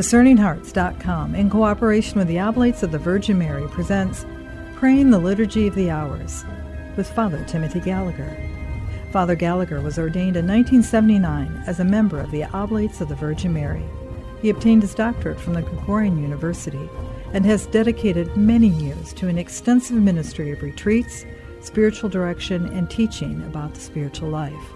DiscerningHearts.com, in cooperation with the Oblates of the Virgin Mary, presents Praying the Liturgy of the Hours with Father Timothy Gallagher. Father Gallagher was ordained in 1979 as a member of the Oblates of the Virgin Mary. He obtained his doctorate from the Gregorian University and has dedicated many years to an extensive ministry of retreats, spiritual direction, and teaching about the spiritual life.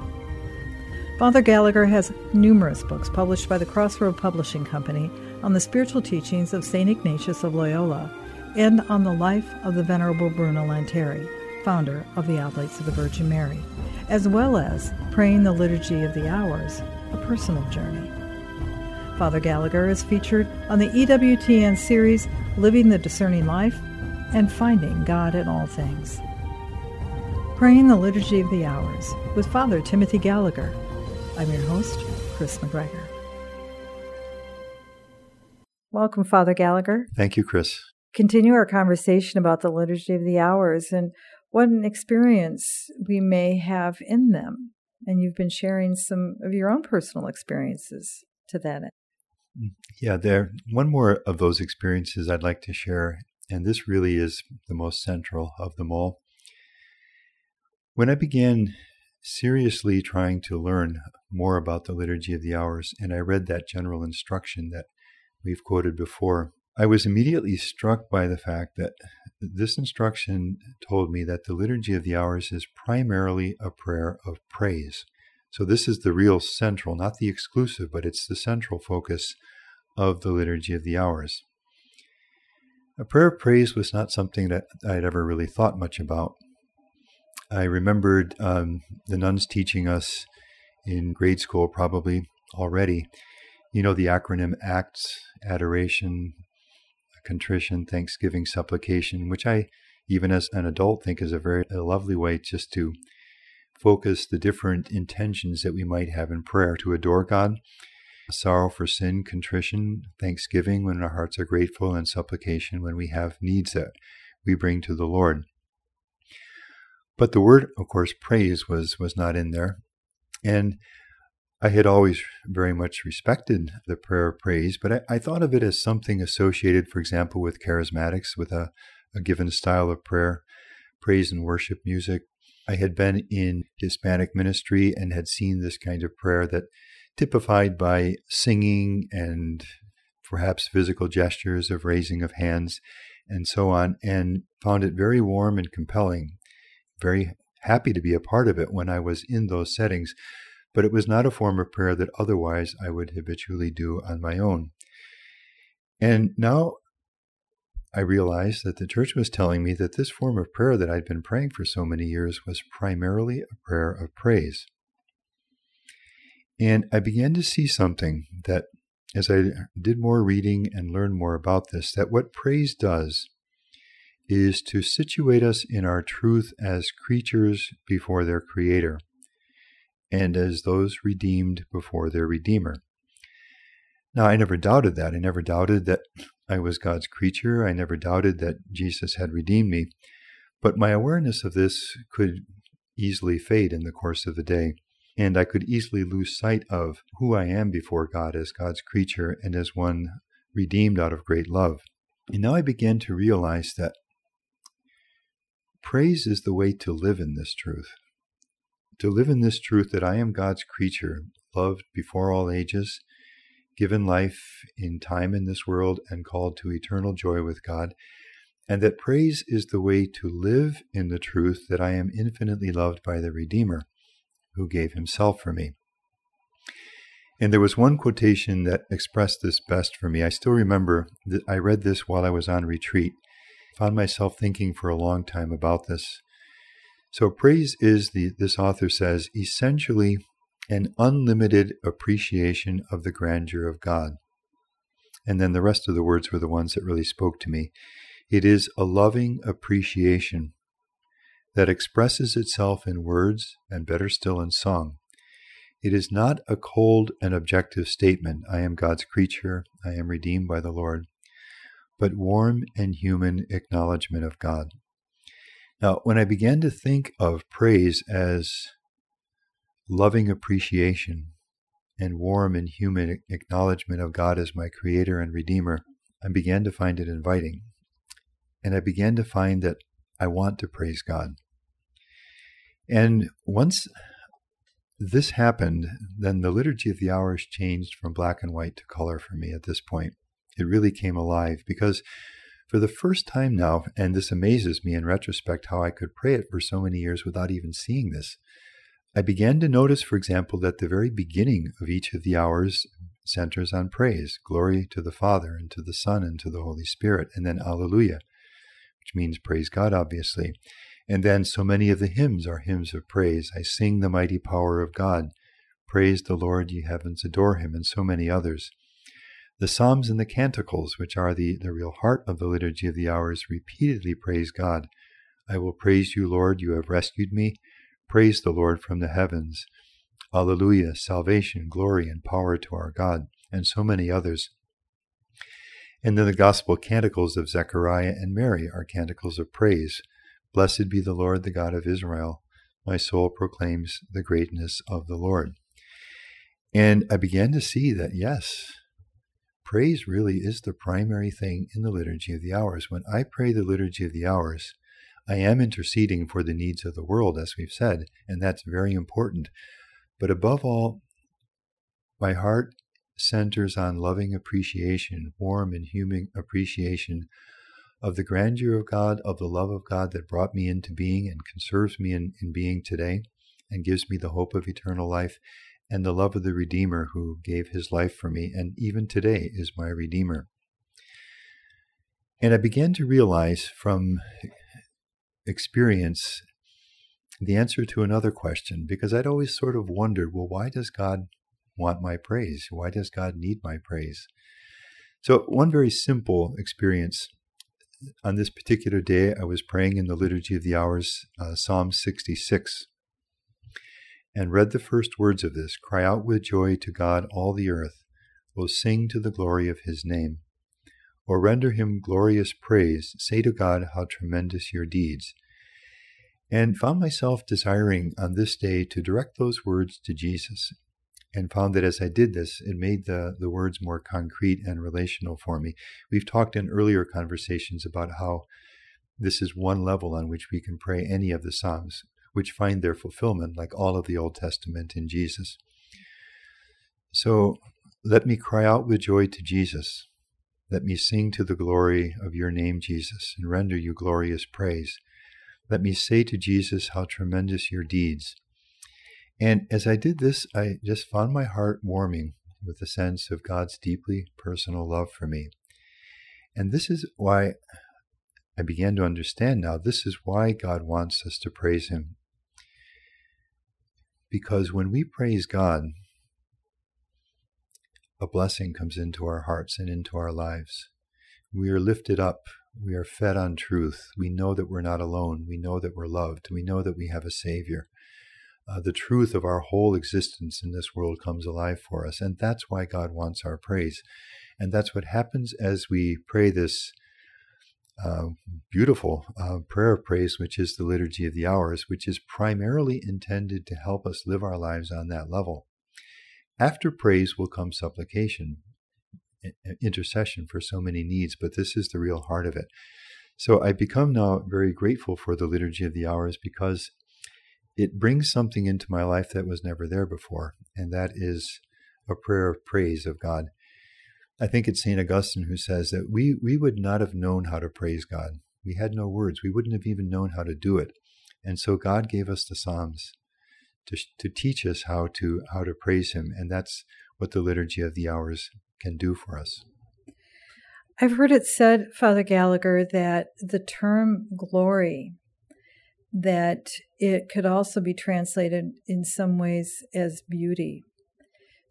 Father Gallagher has numerous books published by the Crossroad Publishing Company on the spiritual teachings of St. Ignatius of Loyola and on the life of the Venerable Bruno Lanteri, founder of the Oblates of the Virgin Mary, as well as Praying the Liturgy of the Hours, a personal journey. Father Gallagher is featured on the EWTN series Living the Discerning Life and Finding God in All Things. Praying the Liturgy of the Hours with Father Timothy Gallagher I'm your host, Chris McGregor. Welcome, Father Gallagher. Thank you, Chris. Continue our conversation about the Liturgy of the Hours and what an experience we may have in them. And you've been sharing some of your own personal experiences to that end. Mm, yeah, there. One more of those experiences I'd like to share, and this really is the most central of them all. When I began seriously trying to learn more about the Liturgy of the Hours, and I read that general instruction that we've quoted before. I was immediately struck by the fact that this instruction told me that the Liturgy of the Hours is primarily a prayer of praise. So, this is the real central, not the exclusive, but it's the central focus of the Liturgy of the Hours. A prayer of praise was not something that I'd ever really thought much about. I remembered um, the nuns teaching us in grade school, probably already. You know the acronym ACTS, adoration, contrition, thanksgiving, supplication, which I, even as an adult, think is a very a lovely way just to focus the different intentions that we might have in prayer to adore God. Sorrow for sin, contrition, thanksgiving when our hearts are grateful, and supplication when we have needs that we bring to the Lord. But the word, of course, praise was was not in there. And I had always very much respected the prayer of praise, but I, I thought of it as something associated, for example, with charismatics, with a, a given style of prayer, praise and worship music. I had been in Hispanic ministry and had seen this kind of prayer that typified by singing and perhaps physical gestures of raising of hands and so on, and found it very warm and compelling, very happy to be a part of it when I was in those settings, but it was not a form of prayer that otherwise I would habitually do on my own. And now I realized that the church was telling me that this form of prayer that I'd been praying for so many years was primarily a prayer of praise. And I began to see something that, as I did more reading and learned more about this, that what praise does is to situate us in our truth as creatures before their Creator and as those redeemed before their Redeemer. Now, I never doubted that. I never doubted that I was God's creature. I never doubted that Jesus had redeemed me. But my awareness of this could easily fade in the course of the day, and I could easily lose sight of who I am before God as God's creature and as one redeemed out of great love. And now I began to realize that Praise is the way to live in this truth. To live in this truth that I am God's creature, loved before all ages, given life in time in this world, and called to eternal joy with God, and that praise is the way to live in the truth that I am infinitely loved by the Redeemer, who gave himself for me. And there was one quotation that expressed this best for me. I still remember that I read this while I was on retreat found myself thinking for a long time about this. So praise is the this author says essentially an unlimited appreciation of the grandeur of God. And then the rest of the words were the ones that really spoke to me. It is a loving appreciation that expresses itself in words and better still in song. It is not a cold and objective statement, I am God's creature, I am redeemed by the Lord but warm and human acknowledgement of God. Now, when I began to think of praise as loving appreciation, and warm and human acknowledgement of God as my creator and redeemer, I began to find it inviting. And I began to find that I want to praise God. And once this happened, then the liturgy of the hours changed from black and white to color for me at this point. It really came alive because for the first time now, and this amazes me in retrospect how I could pray it for so many years without even seeing this, I began to notice, for example, that the very beginning of each of the hours centers on praise glory to the Father, and to the Son, and to the Holy Spirit, and then Alleluia, which means praise God, obviously. And then so many of the hymns are hymns of praise. I sing the mighty power of God. Praise the Lord, ye heavens, adore him, and so many others. The Psalms and the Canticles, which are the, the real heart of the Liturgy of the Hours, repeatedly praise God. I will praise you, Lord, you have rescued me. Praise the Lord from the heavens. Alleluia, salvation, glory, and power to our God, and so many others. And then the Gospel canticles of Zechariah and Mary are canticles of praise. Blessed be the Lord, the God of Israel. My soul proclaims the greatness of the Lord. And I began to see that, yes, praise really is the primary thing in the Liturgy of the Hours. When I pray the Liturgy of the Hours, I am interceding for the needs of the world, as we've said, and that's very important. But above all, my heart centers on loving appreciation, warm and human appreciation of the grandeur of God, of the love of God that brought me into being and conserves me in, in being today and gives me the hope of eternal life, and the love of the Redeemer who gave his life for me and even today is my Redeemer. And I began to realize from experience the answer to another question because I'd always sort of wondered well, why does God want my praise? Why does God need my praise? So, one very simple experience on this particular day, I was praying in the Liturgy of the Hours, uh, Psalm 66, and read the first words of this Cry out with joy to God, all the earth. O sing to the glory of his name. Or render him glorious praise. Say to God, How tremendous your deeds. And found myself desiring on this day to direct those words to Jesus and found that as I did this, it made the, the words more concrete and relational for me. We've talked in earlier conversations about how this is one level on which we can pray any of the Psalms, which find their fulfillment, like all of the Old Testament, in Jesus. So let me cry out with joy to Jesus. Let me sing to the glory of your name, Jesus, and render you glorious praise. Let me say to Jesus, How tremendous your deeds! And as I did this, I just found my heart warming with a sense of God's deeply personal love for me. And this is why I began to understand now this is why God wants us to praise Him. Because when we praise God, a blessing comes into our hearts and into our lives. We are lifted up. We are fed on truth. We know that we're not alone. We know that we're loved. We know that we have a Savior uh, the truth of our whole existence in this world comes alive for us. And that's why God wants our praise. And that's what happens as we pray this uh, beautiful uh, prayer of praise, which is the Liturgy of the Hours, which is primarily intended to help us live our lives on that level. After praise will come supplication, intercession for so many needs, but this is the real heart of it. So I become now very grateful for the Liturgy of the Hours because it brings something into my life that was never there before, and that is a prayer of praise of God. I think it's St. Augustine who says that we, we would not have known how to praise God. We had no words. We wouldn't have even known how to do it. And so God gave us the Psalms to, to teach us how to, how to praise Him. And that's what the Liturgy of the Hours can do for us. I've heard it said, Father Gallagher, that the term glory that it could also be translated in some ways as beauty.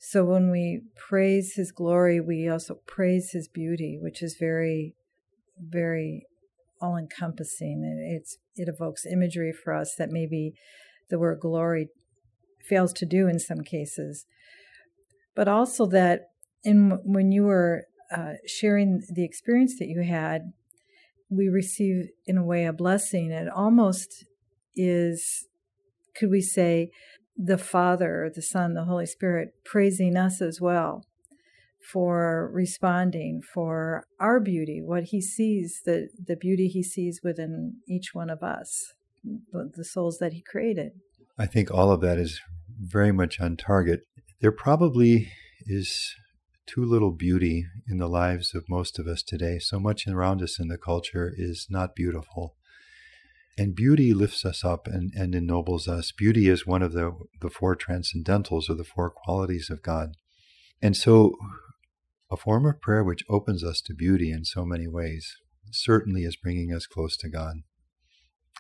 So when we praise his glory, we also praise his beauty, which is very, very all encompassing. And it's it evokes imagery for us that maybe the word glory fails to do in some cases. But also that in when you were uh, sharing the experience that you had, we receive in a way a blessing. It almost is, could we say, the Father, the Son, the Holy Spirit praising us as well for responding for our beauty, what he sees, the, the beauty he sees within each one of us, the souls that he created. I think all of that is very much on target. There probably is too little beauty in the lives of most of us today. So much around us in the culture is not beautiful. And beauty lifts us up and, and ennobles us. Beauty is one of the, the four transcendentals or the four qualities of God. And so, a form of prayer which opens us to beauty in so many ways certainly is bringing us close to God.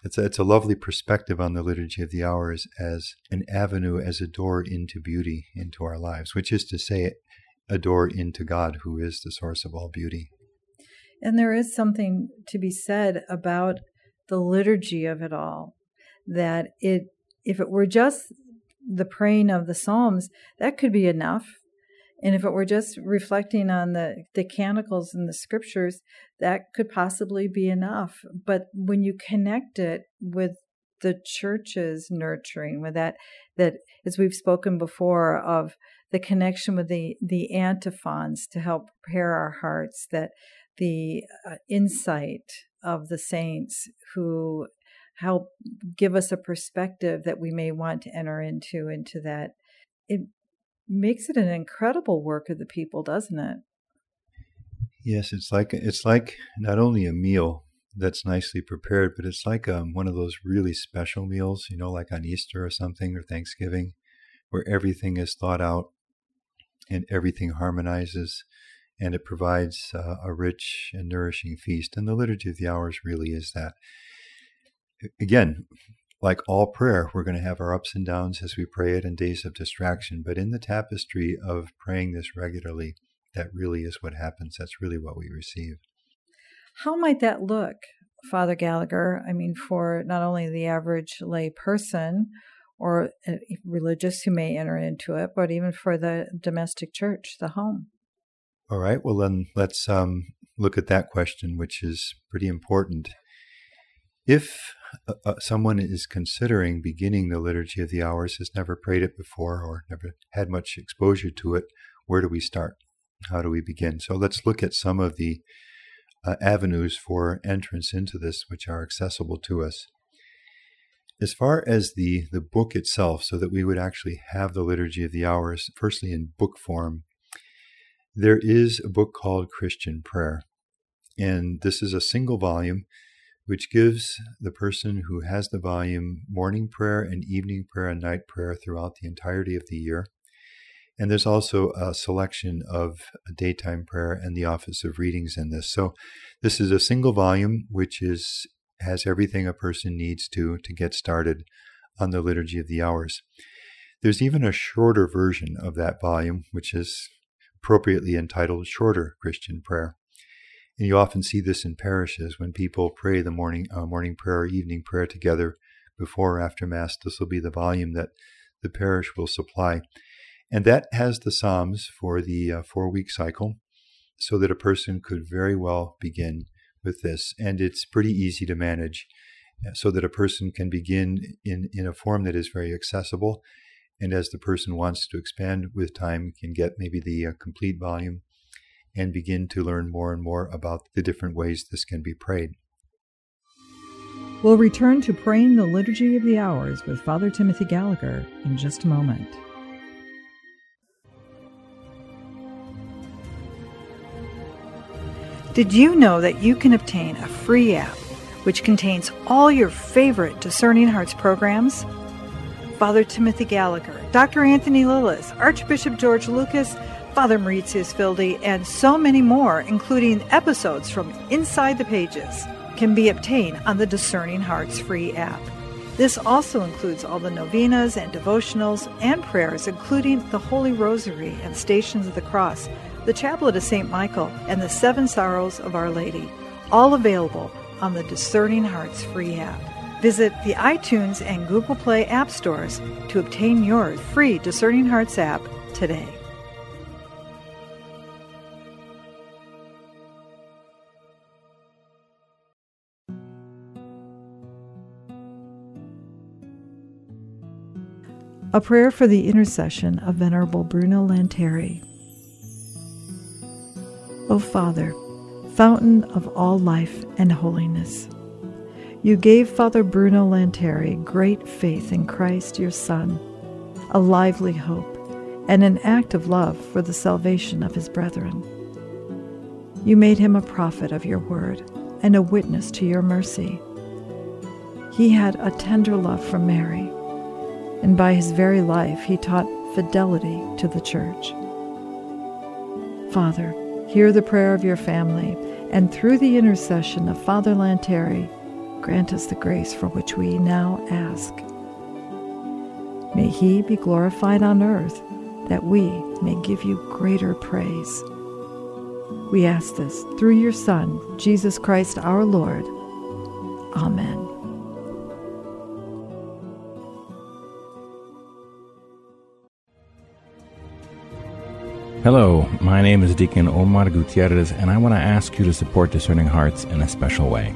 It's a, it's a lovely perspective on the Liturgy of the Hours as an avenue, as a door into beauty into our lives, which is to say, a door into God, who is the source of all beauty. And there is something to be said about the liturgy of it all. That it, if it were just the praying of the Psalms, that could be enough. And if it were just reflecting on the, the canticles and the scriptures, that could possibly be enough. But when you connect it with the church's nurturing, with that, that as we've spoken before, of the connection with the, the antiphons to help prepare our hearts, that the uh, insight of the saints who help give us a perspective that we may want to enter into into that. It makes it an incredible work of the people doesn't it? Yes it's like it's like not only a meal that's nicely prepared but it's like um, one of those really special meals you know like on easter or something or thanksgiving where everything is thought out and everything harmonizes and it provides uh, a rich and nourishing feast. And the Liturgy of the Hours really is that. Again, like all prayer, we're going to have our ups and downs as we pray it in days of distraction. But in the tapestry of praying this regularly, that really is what happens. That's really what we receive. How might that look, Father Gallagher? I mean, for not only the average lay person or religious who may enter into it, but even for the domestic church, the home. All right. Well, then let's um, look at that question, which is pretty important. If uh, uh, someone is considering beginning the Liturgy of the Hours, has never prayed it before or never had much exposure to it, where do we start? How do we begin? So let's look at some of the uh, avenues for entrance into this, which are accessible to us. As far as the, the book itself, so that we would actually have the Liturgy of the Hours, firstly in book form, there is a book called Christian Prayer. And this is a single volume which gives the person who has the volume morning prayer and evening prayer and night prayer throughout the entirety of the year. And there's also a selection of daytime prayer and the office of readings in this. So this is a single volume which is has everything a person needs to to get started on the liturgy of the hours. There's even a shorter version of that volume, which is appropriately entitled Shorter Christian Prayer. And you often see this in parishes when people pray the morning uh, morning prayer or evening prayer together before or after Mass. This will be the volume that the parish will supply. And that has the Psalms for the uh, four week cycle, so that a person could very well begin with this. And it's pretty easy to manage, uh, so that a person can begin in, in a form that is very accessible and as the person wants to expand with time, can get maybe the uh, complete volume and begin to learn more and more about the different ways this can be prayed. We'll return to praying the Liturgy of the Hours with Father Timothy Gallagher in just a moment. Did you know that you can obtain a free app which contains all your favorite Discerning Hearts programs? Father Timothy Gallagher, Dr. Anthony Lilles, Archbishop George Lucas, Father Mauritius Wilde, and so many more, including episodes from Inside the Pages, can be obtained on the Discerning Hearts free app. This also includes all the novenas and devotionals and prayers, including the Holy Rosary and Stations of the Cross, the Chaplet of St. Michael, and the Seven Sorrows of Our Lady, all available on the Discerning Hearts free app. Visit the iTunes and Google Play app stores to obtain your free Discerning Hearts app today. A prayer for the intercession of Venerable Bruno Lanteri. O Father, fountain of all life and holiness, you gave Father Bruno Lanteri great faith in Christ your Son, a lively hope, and an act of love for the salvation of his brethren. You made him a prophet of your word and a witness to your mercy. He had a tender love for Mary, and by his very life he taught fidelity to the Church. Father, hear the prayer of your family, and through the intercession of Father Lanteri, grant us the grace for which we now ask. May he be glorified on earth, that we may give you greater praise. We ask this through your Son, Jesus Christ our Lord. Amen. Hello, my name is Deacon Omar Gutierrez, and I want to ask you to support Discerning Hearts in a special way.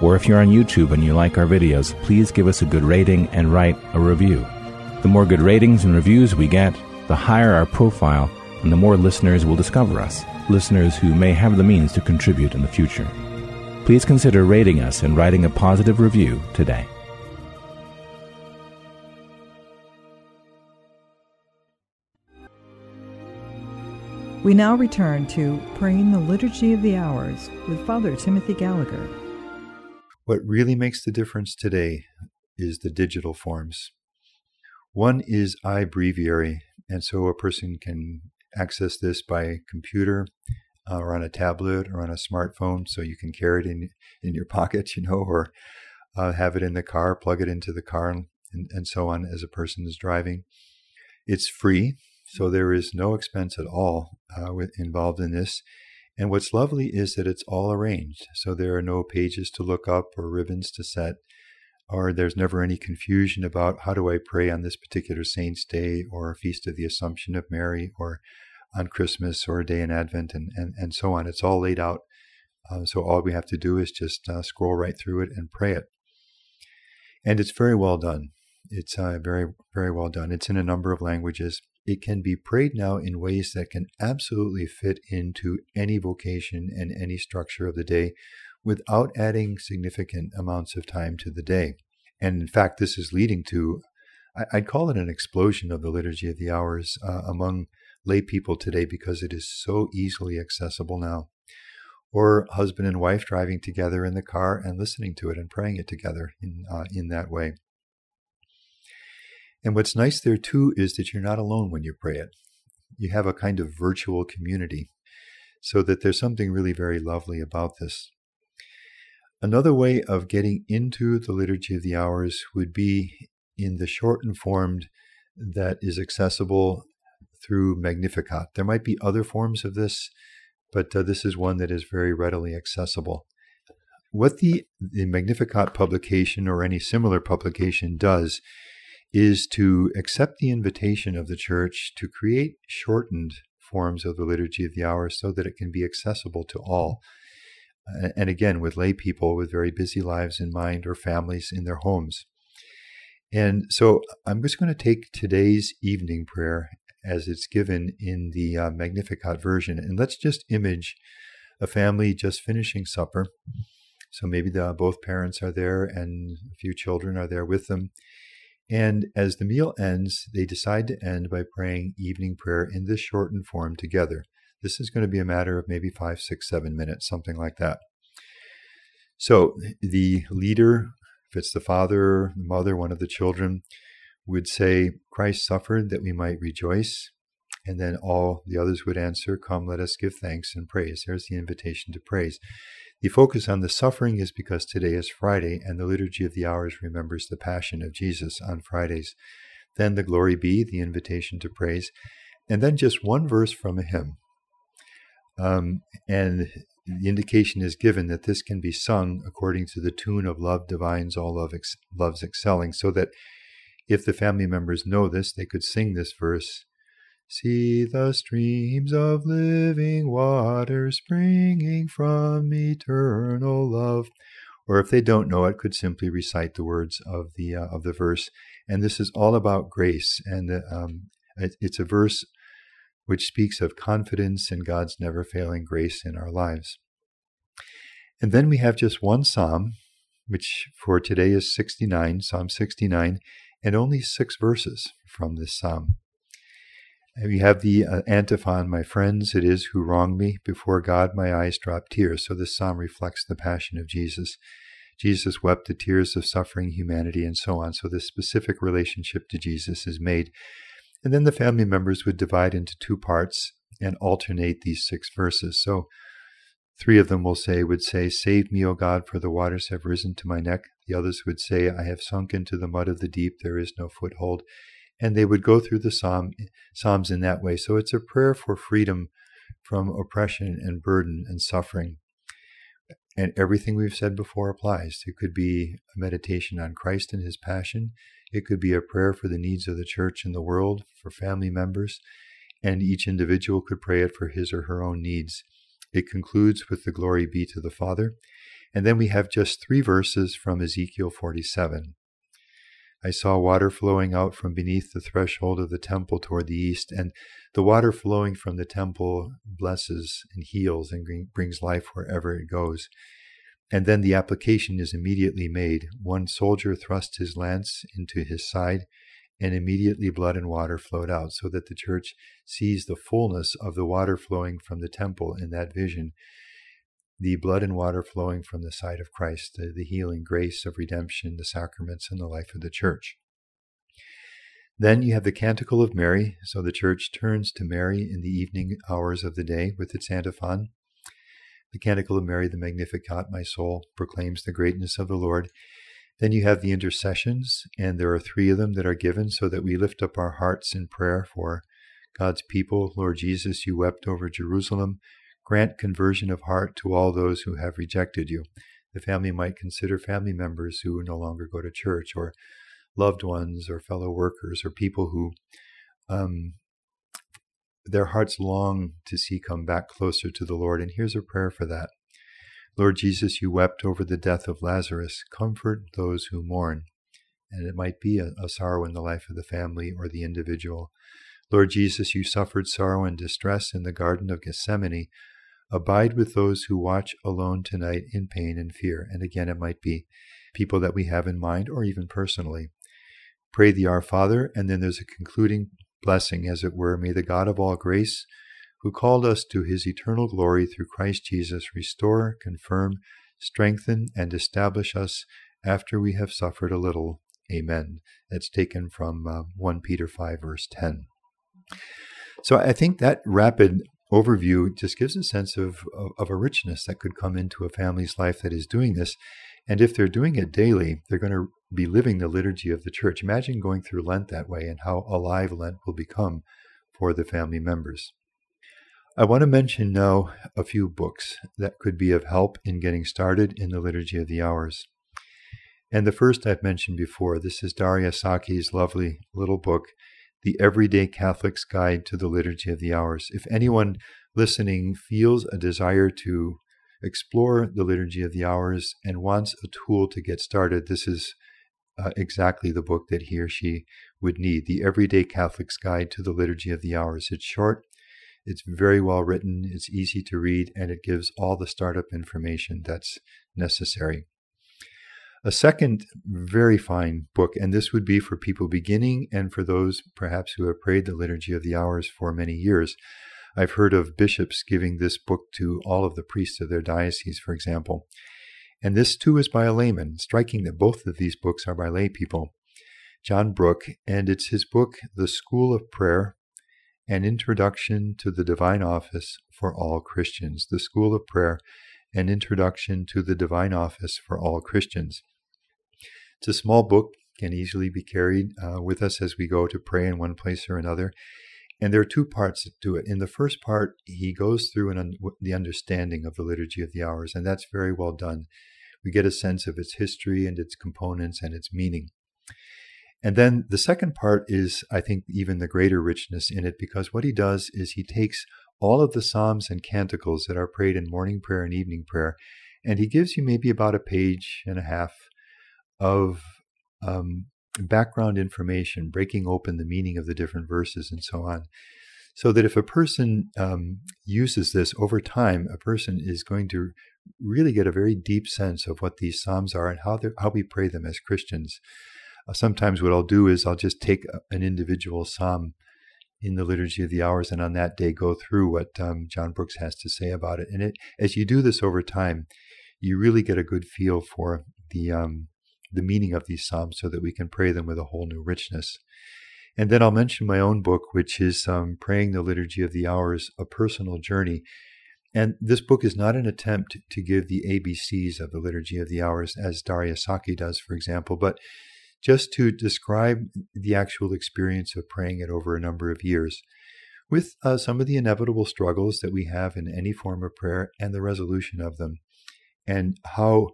or if you're on YouTube and you like our videos, please give us a good rating and write a review. The more good ratings and reviews we get, the higher our profile, and the more listeners will discover us listeners who may have the means to contribute in the future. Please consider rating us and writing a positive review today. We now return to Praying the Liturgy of the Hours with Father Timothy Gallagher. What really makes the difference today is the digital forms. One is iBreviary, and so a person can access this by computer uh, or on a tablet or on a smartphone, so you can carry it in in your pocket, you know, or uh, have it in the car, plug it into the car, and, and so on as a person is driving. It's free, so there is no expense at all uh, with, involved in this. And what's lovely is that it's all arranged, so there are no pages to look up or ribbons to set or there's never any confusion about how do I pray on this particular saint's day or feast of the Assumption of Mary or on Christmas or a day in Advent and, and, and so on. It's all laid out. Uh, so all we have to do is just uh, scroll right through it and pray it. And it's very well done. It's uh, very, very well done. It's in a number of languages. It can be prayed now in ways that can absolutely fit into any vocation and any structure of the day without adding significant amounts of time to the day. And in fact, this is leading to, I'd call it an explosion of the Liturgy of the Hours uh, among lay people today because it is so easily accessible now. Or husband and wife driving together in the car and listening to it and praying it together in, uh, in that way. And what's nice there too is that you're not alone when you pray it. You have a kind of virtual community, so that there's something really very lovely about this. Another way of getting into the Liturgy of the Hours would be in the shortened form that is accessible through Magnificat. There might be other forms of this, but uh, this is one that is very readily accessible. What the, the Magnificat publication or any similar publication does is to accept the invitation of the Church to create shortened forms of the Liturgy of the Hours so that it can be accessible to all and again with lay people with very busy lives in mind or families in their homes. And so I'm just going to take today's evening prayer as it's given in the uh, Magnificat version, and let's just image a family just finishing supper. So maybe the, both parents are there and a few children are there with them. And as the meal ends, they decide to end by praying evening prayer in this shortened form together. This is going to be a matter of maybe five, six, seven minutes, something like that. So the leader, if it's the father, the mother, one of the children, would say, Christ suffered that we might rejoice. And then all the others would answer, Come, let us give thanks and praise. There's the invitation to praise. The focus on the suffering is because today is Friday, and the Liturgy of the Hours remembers the Passion of Jesus on Fridays. Then the glory be, the invitation to praise, and then just one verse from a hymn Um, and the indication is given that this can be sung according to the tune of love divines all love ex- loves excelling so that if the family members know this they could sing this verse see the streams of living water springing from eternal love or if they don't know it could simply recite the words of the uh, of the verse and this is all about grace and um, it, it's a verse which speaks of confidence in God's never failing grace in our lives. And then we have just one psalm, which for today is 69, Psalm 69, and only six verses from this psalm. We have the uh, antiphon, My friends, it is who wrong me. Before God, my eyes drop tears. So this psalm reflects the passion of Jesus. Jesus wept the tears of suffering humanity and so on. So this specific relationship to Jesus is made and then the family members would divide into two parts and alternate these six verses. So three of them will say, would say, Save me, O God, for the waters have risen to my neck. The others would say, I have sunk into the mud of the deep, there is no foothold. And they would go through the psalm, Psalms in that way. So it's a prayer for freedom from oppression and burden and suffering. And everything we've said before applies. It could be a meditation on Christ and his passion. It could be a prayer for the needs of the church and the world, for family members, and each individual could pray it for his or her own needs. It concludes with the glory be to the Father. And then we have just three verses from Ezekiel 47. I saw water flowing out from beneath the threshold of the temple toward the east, and the water flowing from the temple blesses and heals and brings life wherever it goes. And then the application is immediately made. One soldier thrust his lance into his side, and immediately blood and water flowed out, so that the church sees the fullness of the water flowing from the temple in that vision. The blood and water flowing from the side of Christ, the, the healing grace of redemption, the sacraments, and the life of the church. Then you have the Canticle of Mary, so the church turns to Mary in the evening hours of the day with its antiphon. The Canticle of Mary, the Magnificat, my soul proclaims the greatness of the Lord. Then you have the intercessions, and there are three of them that are given so that we lift up our hearts in prayer for God's people. Lord Jesus, you wept over Jerusalem. Grant conversion of heart to all those who have rejected you. The family might consider family members who no longer go to church, or loved ones, or fellow workers, or people who um, their hearts long to see come back closer to the Lord. And here's a prayer for that. Lord Jesus, you wept over the death of Lazarus. Comfort those who mourn. And it might be a, a sorrow in the life of the family or the individual. Lord Jesus, you suffered sorrow and distress in the Garden of Gethsemane. Abide with those who watch alone tonight in pain and fear. And again, it might be people that we have in mind or even personally. Pray the Our Father, and then there's a concluding blessing, as it were. May the God of all grace, who called us to his eternal glory through Christ Jesus, restore, confirm, strengthen, and establish us after we have suffered a little. Amen. That's taken from uh, 1 Peter 5, verse 10. So I think that rapid overview just gives a sense of, of, of, a richness that could come into a family's life that is doing this. And if they're doing it daily, they're going to be living the liturgy of the church. Imagine going through Lent that way and how alive Lent will become for the family members. I want to mention now a few books that could be of help in getting started in the Liturgy of the Hours. And the first I've mentioned before, this is Daria Sockey's lovely little book, The Everyday Catholic's Guide to the Liturgy of the Hours. If anyone listening feels a desire to explore the Liturgy of the Hours and wants a tool to get started, this is uh, exactly the book that he or she would need The Everyday Catholic's Guide to the Liturgy of the Hours. It's short, it's very well written, it's easy to read, and it gives all the startup information that's necessary. A second very fine book, and this would be for people beginning and for those perhaps who have prayed the Liturgy of the Hours for many years. I've heard of bishops giving this book to all of the priests of their diocese, for example. And this too is by a layman. Striking that both of these books are by lay people. John Brook, and it's his book, The School of Prayer An Introduction to the Divine Office for All Christians. The School of Prayer An Introduction to the Divine Office for All Christians. It's a small book, can easily be carried uh, with us as we go to pray in one place or another. And there are two parts to it. In the first part, he goes through an un- the understanding of the Liturgy of the Hours, and that's very well done. We get a sense of its history and its components and its meaning. And then the second part is, I think, even the greater richness in it, because what he does is he takes all of the Psalms and canticles that are prayed in morning prayer and evening prayer, and he gives you maybe about a page and a half of um, background information, breaking open the meaning of the different verses and so on. So that if a person um, uses this over time, a person is going to really get a very deep sense of what these psalms are and how how we pray them as Christians. Uh, sometimes what I'll do is I'll just take an individual psalm in the liturgy of the hours and on that day go through what um, John Brooks has to say about it. And it, as you do this over time, you really get a good feel for the um, the meaning of these psalms so that we can pray them with a whole new richness. And then I'll mention my own book, which is um, Praying the Liturgy of the Hours, a personal journey. And this book is not an attempt to give the ABCs of the Liturgy of the Hours, as Daria Sockey does, for example, but just to describe the actual experience of praying it over a number of years with uh, some of the inevitable struggles that we have in any form of prayer and the resolution of them, and how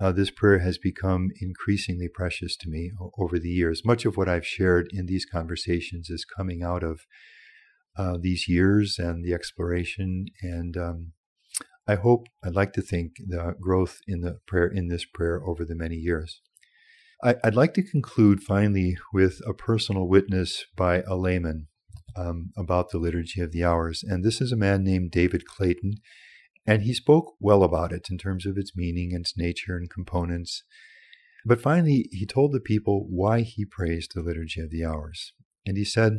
uh, this prayer has become increasingly precious to me over the years. Much of what I've shared in these conversations is coming out of uh, these years and the exploration. And um, I hope, I'd like to think, the growth in the prayer in this prayer over the many years. I, would like to conclude finally with a personal witness by a layman um, about the Liturgy of the Hours. And this is a man named David Clayton. And he spoke well about it in terms of its meaning and its nature and components. But finally, he told the people why he praised the Liturgy of the Hours. And he said,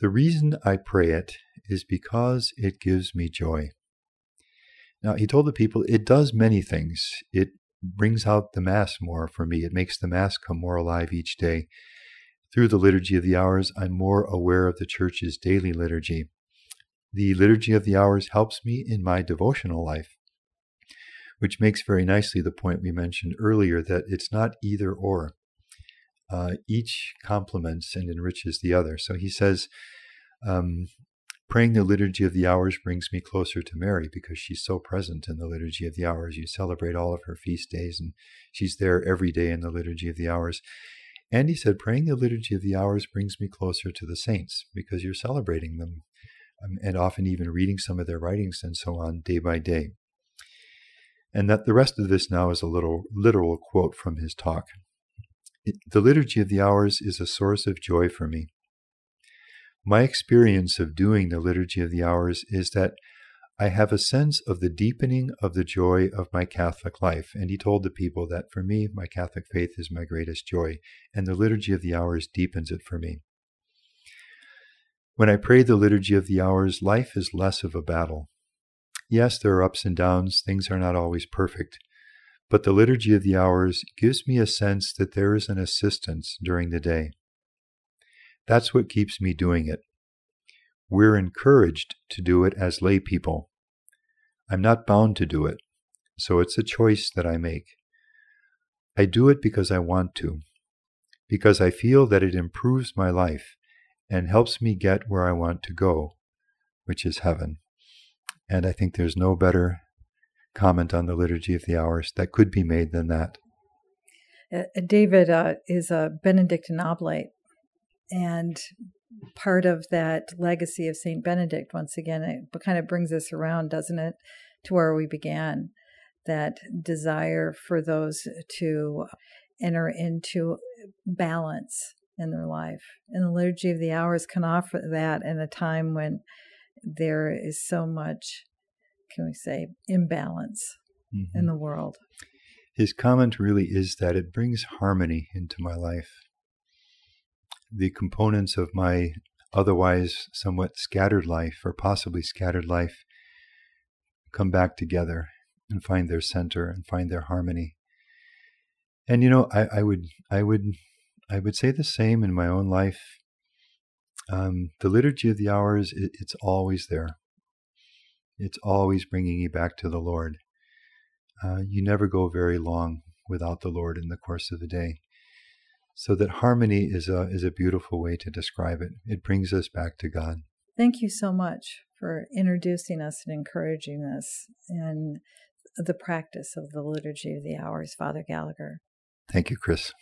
The reason I pray it is because it gives me joy. Now, he told the people, it does many things. It brings out the Mass more for me, it makes the Mass come more alive each day. Through the Liturgy of the Hours, I'm more aware of the Church's daily liturgy. The Liturgy of the Hours helps me in my devotional life, which makes very nicely the point we mentioned earlier that it's not either or. Uh, each complements and enriches the other. So he says, um, praying the Liturgy of the Hours brings me closer to Mary because she's so present in the Liturgy of the Hours. You celebrate all of her feast days, and she's there every day in the Liturgy of the Hours. And he said, praying the Liturgy of the Hours brings me closer to the saints because you're celebrating them um, and often even reading some of their writings and so on day by day. And that the rest of this now is a little literal quote from his talk. It, the Liturgy of the Hours is a source of joy for me. My experience of doing the Liturgy of the Hours is that I have a sense of the deepening of the joy of my Catholic life. And he told the people that for me, my Catholic faith is my greatest joy, and the Liturgy of the Hours deepens it for me. When I pray the Liturgy of the Hours, life is less of a battle. Yes, there are ups and downs, things are not always perfect, but the Liturgy of the Hours gives me a sense that there is an assistance during the day. That's what keeps me doing it. We're encouraged to do it as lay people. I'm not bound to do it, so it's a choice that I make. I do it because I want to, because I feel that it improves my life and helps me get where I want to go, which is heaven. And I think there's no better comment on the Liturgy of the Hours that could be made than that. Uh, David uh, is a Benedictine oblate, and part of that legacy of Saint Benedict, once again, it kind of brings us around, doesn't it, to where we began. That desire for those to enter into balance in their life. And the Liturgy of the Hours can offer that in a time when there is so much, can we say, imbalance mm-hmm. in the world. His comment really is that it brings harmony into my life. The components of my otherwise somewhat scattered life, or possibly scattered life, come back together and find their center and find their harmony. And you know, I, I would I would I would say the same in my own life. Um, the liturgy of the hours, it, it's always there. It's always bringing you back to the Lord. Uh, you never go very long without the Lord in the course of the day. So that harmony is a, is a beautiful way to describe it. It brings us back to God. Thank you so much for introducing us and encouraging us in the practice of the Liturgy of the Hours, Father Gallagher. Thank you, Chris.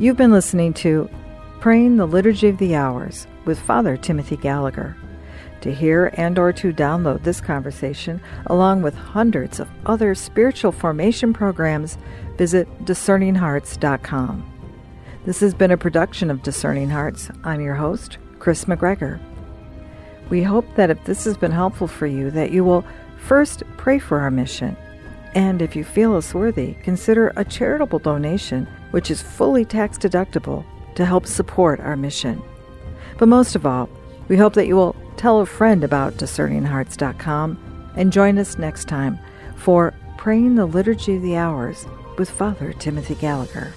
You've been listening to Praying the Liturgy of the Hours with Father Timothy Gallagher. To hear and or to download this conversation along with hundreds of other spiritual formation programs, visit discerninghearts.com. This has been a production of Discerning Hearts. I'm your host, Chris McGregor. We hope that if this has been helpful for you that you will first pray for our mission and if you feel us worthy, consider a charitable donation which is fully tax deductible to help support our mission. But most of all, we hope that you will tell a friend about discerninghearts.com and join us next time for Praying the Liturgy of the Hours with Father Timothy Gallagher.